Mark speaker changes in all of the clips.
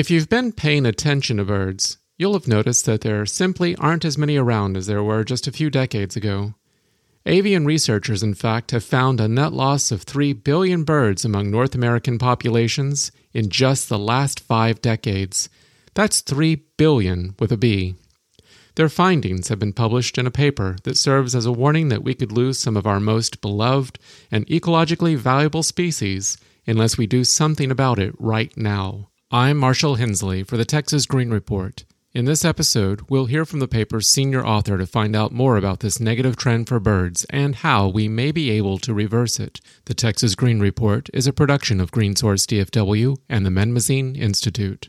Speaker 1: If you've been paying attention to birds, you'll have noticed that there simply aren't as many around as there were just a few decades ago. Avian researchers, in fact, have found a net loss of 3 billion birds among North American populations in just the last five decades. That's 3 billion with a B. Their findings have been published in a paper that serves as a warning that we could lose some of our most beloved and ecologically valuable species unless we do something about it right now. I'm Marshall Hensley for the Texas Green Report. In this episode, we'll hear from the paper's senior author to find out more about this negative trend for birds and how we may be able to reverse it. The Texas Green Report is a production of GreenSource DFW and the Menmazine Institute.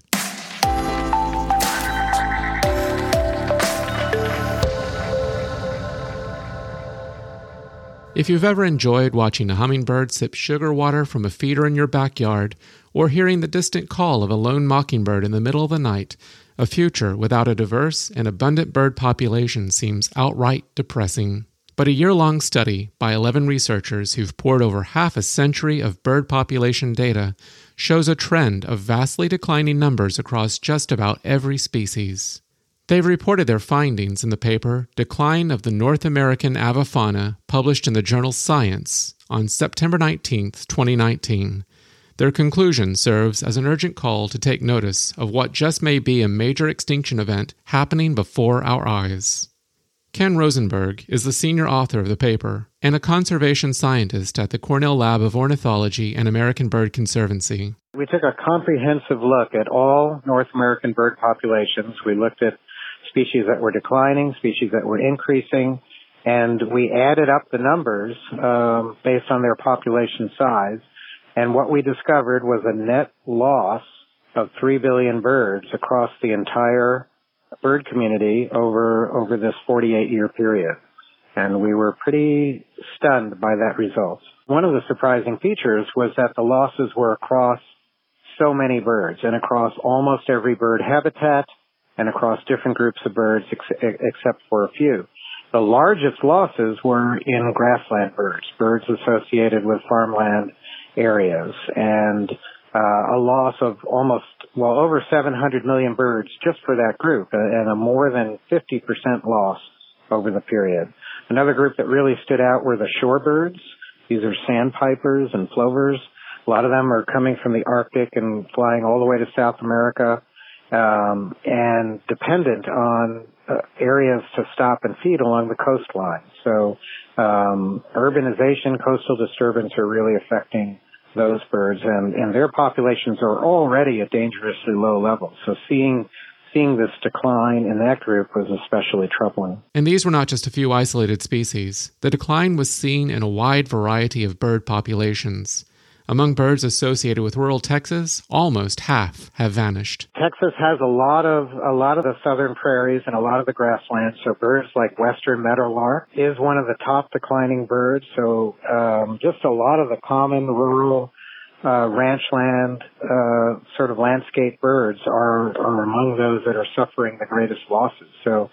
Speaker 1: If you've ever enjoyed watching a hummingbird sip sugar water from a feeder in your backyard, or hearing the distant call of a lone mockingbird in the middle of the night, a future without a diverse and abundant bird population seems outright depressing. But a year long study by 11 researchers who've poured over half a century of bird population data shows a trend of vastly declining numbers across just about every species. They've reported their findings in the paper Decline of the North American Avifauna, published in the journal Science on September 19, 2019. Their conclusion serves as an urgent call to take notice of what just may be a major extinction event happening before our eyes. Ken Rosenberg is the senior author of the paper and a conservation scientist at the Cornell Lab of Ornithology and American Bird Conservancy.
Speaker 2: We took a comprehensive look at all North American bird populations. We looked at species that were declining, species that were increasing, and we added up the numbers um, based on their population size. And what we discovered was a net loss of 3 billion birds across the entire bird community over, over this 48 year period. And we were pretty stunned by that result. One of the surprising features was that the losses were across so many birds and across almost every bird habitat and across different groups of birds ex- except for a few. The largest losses were in grassland birds, birds associated with farmland areas, and uh, a loss of almost, well, over 700 million birds just for that group, and a more than 50% loss over the period. Another group that really stood out were the shorebirds. These are sandpipers and plovers. A lot of them are coming from the Arctic and flying all the way to South America um, and dependent on uh, areas to stop and feed along the coastline. So um, urbanization, coastal disturbance are really affecting those birds, and, and their populations are already at dangerously low levels. So seeing seeing this decline in that group was especially troubling.
Speaker 1: And these were not just a few isolated species. The decline was seen in a wide variety of bird populations. Among birds associated with rural Texas, almost half have vanished.
Speaker 2: Texas has a lot of a lot of the southern prairies and a lot of the grasslands. So birds like western meadowlark is one of the top declining birds. So um, just a lot of the common rural uh, ranchland uh, sort of landscape birds are are among those that are suffering the greatest losses. So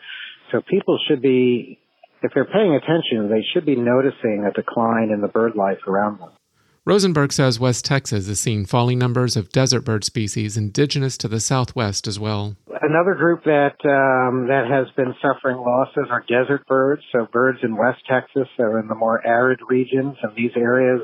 Speaker 2: so people should be if they're paying attention, they should be noticing a decline in the bird life around them.
Speaker 1: Rosenberg says West Texas is seeing falling numbers of desert bird species indigenous to the southwest as well.
Speaker 2: Another group that um, that has been suffering losses are desert birds. So birds in West Texas are in the more arid regions, and these areas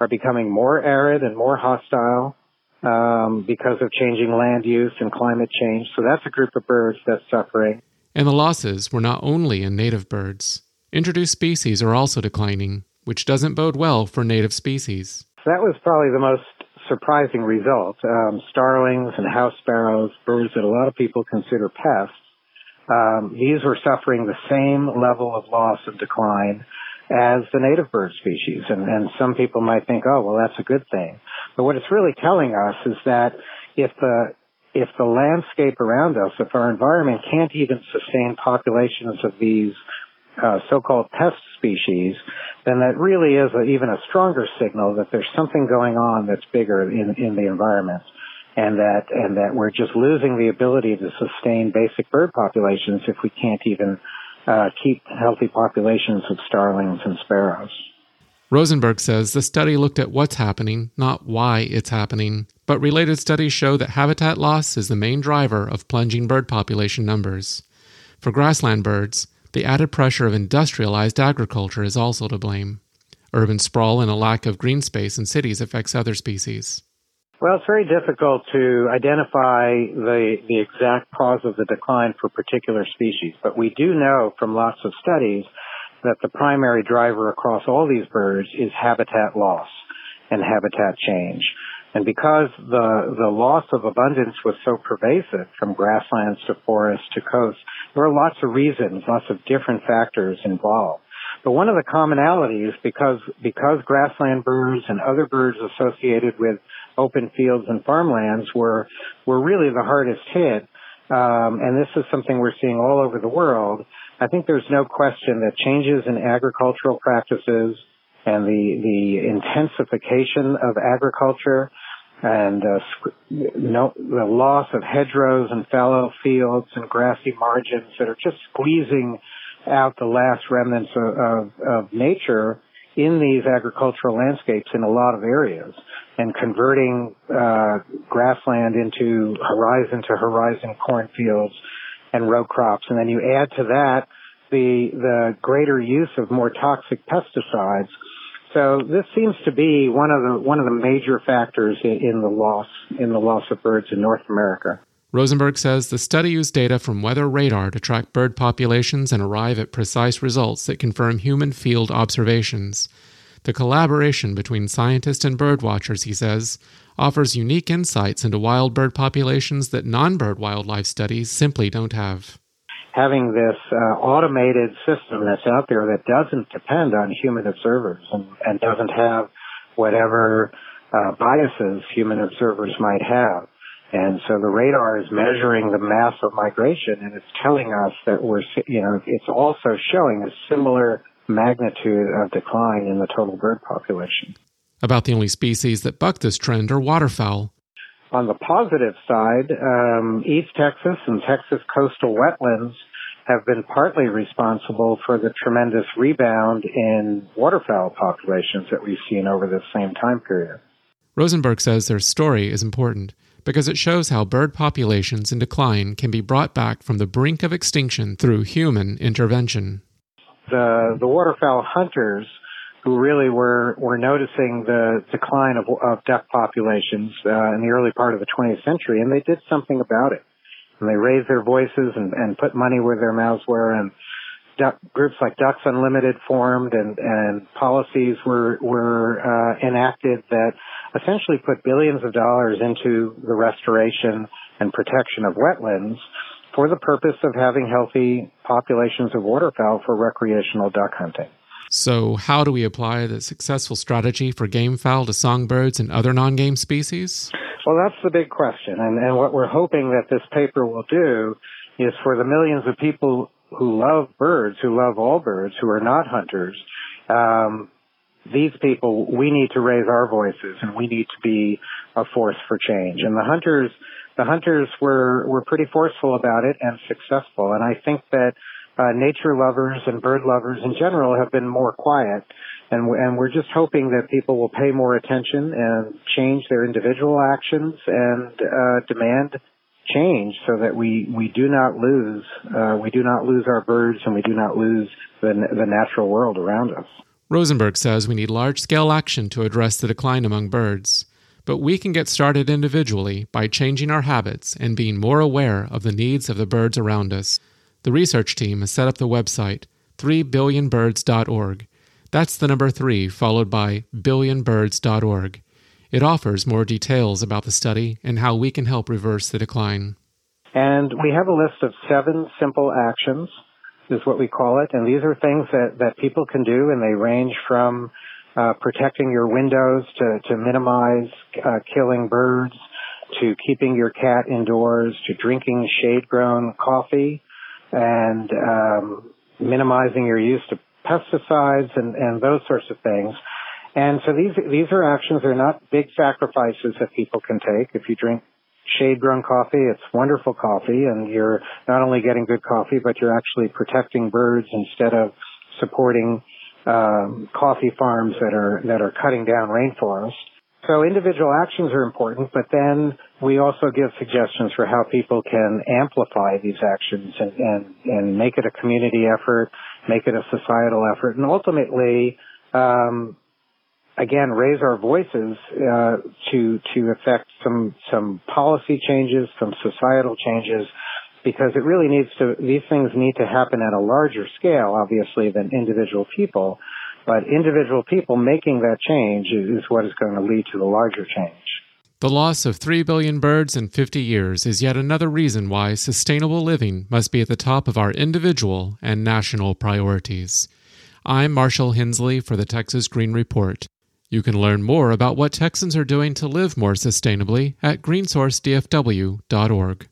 Speaker 2: are becoming more arid and more hostile um, because of changing land use and climate change. So that's a group of birds that's suffering.
Speaker 1: And the losses were not only in native birds. Introduced species are also declining which doesn't bode well for native species.
Speaker 2: That was probably the most surprising result. Um, starlings and house sparrows, birds that a lot of people consider pests, um, these were suffering the same level of loss and decline as the native bird species. And, and some people might think, oh, well, that's a good thing. But what it's really telling us is that if the if the landscape around us, if our environment can't even sustain populations of these uh, so-called pest species, then that really is a, even a stronger signal that there's something going on that's bigger in, in the environment. And that, and that we're just losing the ability to sustain basic bird populations if we can't even uh, keep healthy populations of starlings and sparrows.
Speaker 1: Rosenberg says the study looked at what's happening, not why it's happening, but related studies show that habitat loss is the main driver of plunging bird population numbers. For grassland birds, the added pressure of industrialized agriculture is also to blame. Urban sprawl and a lack of green space in cities affects other species.
Speaker 2: Well, it's very difficult to identify the, the exact cause of the decline for particular species, but we do know from lots of studies that the primary driver across all these birds is habitat loss and habitat change. And because the, the loss of abundance was so pervasive from grasslands to forests to coasts, there are lots of reasons, lots of different factors involved. But one of the commonalities, because, because grassland birds and other birds associated with open fields and farmlands were, were really the hardest hit, um, and this is something we're seeing all over the world, I think there's no question that changes in agricultural practices and the the intensification of agriculture and uh, no, the loss of hedgerows and fallow fields and grassy margins that are just squeezing out the last remnants of, of, of nature in these agricultural landscapes in a lot of areas and converting uh, grassland into horizon to horizon cornfields and row crops. And then you add to that the, the greater use of more toxic pesticides. So this seems to be one of the, one of the major factors in, the loss, in the loss of birds in North America.
Speaker 1: Rosenberg says the study used data from weather radar to track bird populations and arrive at precise results that confirm human field observations. The collaboration between scientists and birdwatchers, he says, offers unique insights into wild bird populations that non bird wildlife studies simply don't have.
Speaker 2: Having this uh, automated system that's out there that doesn't depend on human observers and, and doesn't have whatever uh, biases human observers might have. And so the radar is measuring the mass of migration and it's telling us that we're, you know, it's also showing a similar magnitude of decline in the total bird population.
Speaker 1: About the only species that buck this trend are waterfowl.
Speaker 2: On the positive side, um, East Texas and Texas coastal wetlands have been partly responsible for the tremendous rebound in waterfowl populations that we've seen over this same time period.
Speaker 1: Rosenberg says their story is important because it shows how bird populations in decline can be brought back from the brink of extinction through human intervention
Speaker 2: the the waterfowl hunters who really were were noticing the decline of, of duck populations uh, in the early part of the 20th century, and they did something about it. And they raised their voices and, and put money where their mouths were, and duck, groups like Ducks Unlimited formed, and and policies were were uh, enacted that essentially put billions of dollars into the restoration and protection of wetlands for the purpose of having healthy populations of waterfowl for recreational duck hunting.
Speaker 1: So, how do we apply the successful strategy for gamefowl to songbirds and other non game species?
Speaker 2: Well, that's the big question. And, and what we're hoping that this paper will do is for the millions of people who love birds, who love all birds, who are not hunters, um, these people, we need to raise our voices and we need to be a force for change. And the hunters, the hunters were were pretty forceful about it and successful. And I think that uh, nature lovers and bird lovers in general have been more quiet. And, and we're just hoping that people will pay more attention and change their individual actions and uh, demand change so that we, we do not lose uh, we do not lose our birds and we do not lose the, the natural world around us.
Speaker 1: Rosenberg says we need large scale action to address the decline among birds. But we can get started individually by changing our habits and being more aware of the needs of the birds around us. The research team has set up the website 3billionbirds.org. That's the number 3 followed by billionbirds.org. It offers more details about the study and how we can help reverse the decline.
Speaker 2: And we have a list of seven simple actions, is what we call it. And these are things that, that people can do, and they range from uh, protecting your windows to, to minimize uh, killing birds, to keeping your cat indoors, to drinking shade-grown coffee, and um, minimizing your use of pesticides and, and those sorts of things. And so these these are actions. They're not big sacrifices that people can take. If you drink shade-grown coffee, it's wonderful coffee, and you're not only getting good coffee, but you're actually protecting birds instead of supporting um, coffee farms that are that are cutting down rainforests. So individual actions are important, but then we also give suggestions for how people can amplify these actions and, and, and make it a community effort, make it a societal effort, and ultimately, um, again, raise our voices uh, to to affect some some policy changes, some societal changes, because it really needs to. These things need to happen at a larger scale, obviously, than individual people. But individual people making that change is what is going to lead to the larger change.
Speaker 1: The loss of 3 billion birds in 50 years is yet another reason why sustainable living must be at the top of our individual and national priorities. I'm Marshall Hensley for the Texas Green Report. You can learn more about what Texans are doing to live more sustainably at greensourcedfw.org.